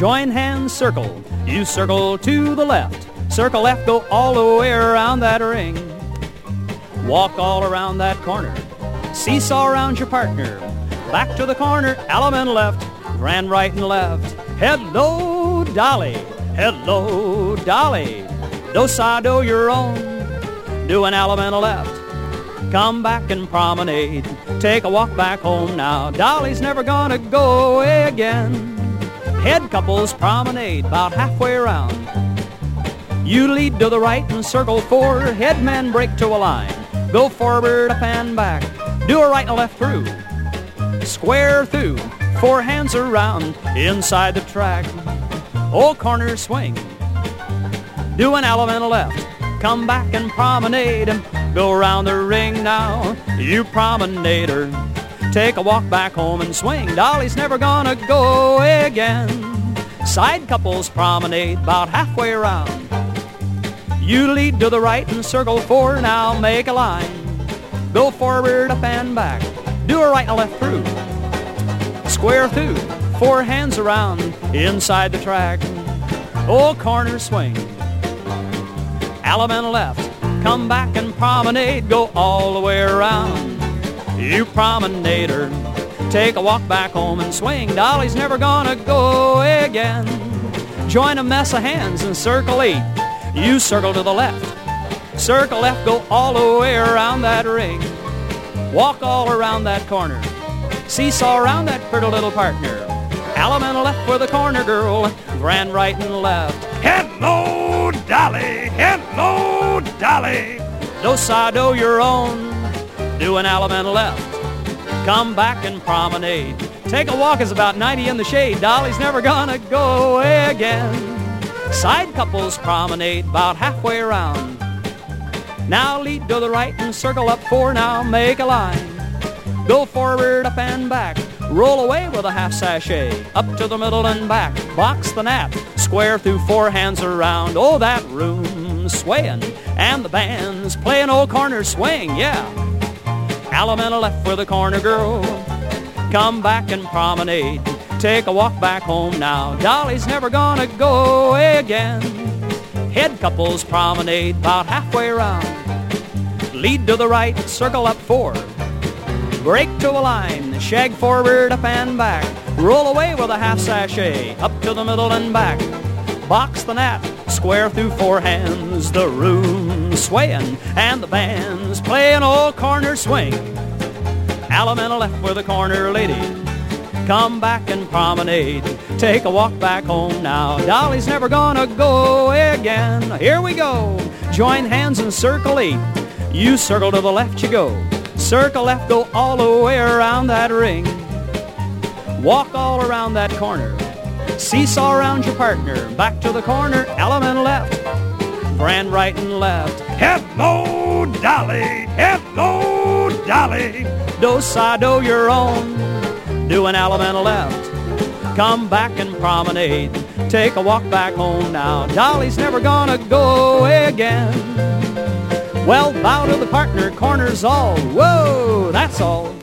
Join hands, circle. You circle to the left. Circle left, go all the way around that ring. Walk all around that corner. Seesaw around your partner. Back to the corner, allemande left. Grand right and left. Hello, Dolly. Hello, Dolly. Do si do your own. Do an allemande left. Come back and promenade. Take a walk back home now. Dolly's never gonna go away again. Head couples promenade about halfway around. You lead to the right and circle four. Head men break to a line. Go forward, up and back. Do a right and left through. Square through. Four hands around inside the track. Old corner swing. Do an allemande left. Come back and promenade. Go around the ring now. You promenader. Take a walk back home and swing. Dolly's never gonna go again. Side couples promenade about halfway around. You lead to the right and circle four. Now make a line. Go forward, up and back. Do a right and left through. Square through. Four hands around inside the track. Old corner swing. Allemande left. Come back and promenade. Go all the way around. You promenader. Take a walk back home and swing. Dolly's never gonna go again. Join a mess of hands and circle eight. You circle to the left. Circle left, go all the way around that ring. Walk all around that corner. Seesaw around that pretty little partner. Allemande left for the corner girl. Grand right and left. Hello, Dolly. Hello, Dolly. Do si do your own. Do an allemande left. Come back and promenade. Take a walk is about 90 in the shade. Dolly's never gonna go away again. Side couples promenade about halfway around. Now lead to the right and circle up four. Now make a line. Go forward, up and back. Roll away with a half sashay. Up to the middle and back. Box the gnat. Square through four hands around. Oh, that room's swaying. And the band's playing old corner swing. Yeah. Allemande left for the corner girl. Come back and promenade. Take a walk back home now. Dolly's never gonna go away again. Head couples promenade about halfway around. Lead to the right, circle up four. Break to a line, shag forward, up and back. Roll away with a half sashay, up to the middle and back. Box the gnat, square through four hands. The room swaying, and the band's playing old corner swing. Allemande left for the corner lady. Come back and promenade. Take a walk back home now. Dolly's never gonna go again. Here we go. Join hands and circle eight. You circle to the left, you go. Circle left, go all the way around that ring. Walk all around that corner. Seesaw around your partner. Back to the corner, allemande left. Grand right and left. Hello, Dolly. Hello, Dolly. Do si do your own. Do an allemande left. Come back and promenade. Take a walk back home now. Dolly's never gonna go away again. Well, bow to the partner, corners all. Whoa, that's all.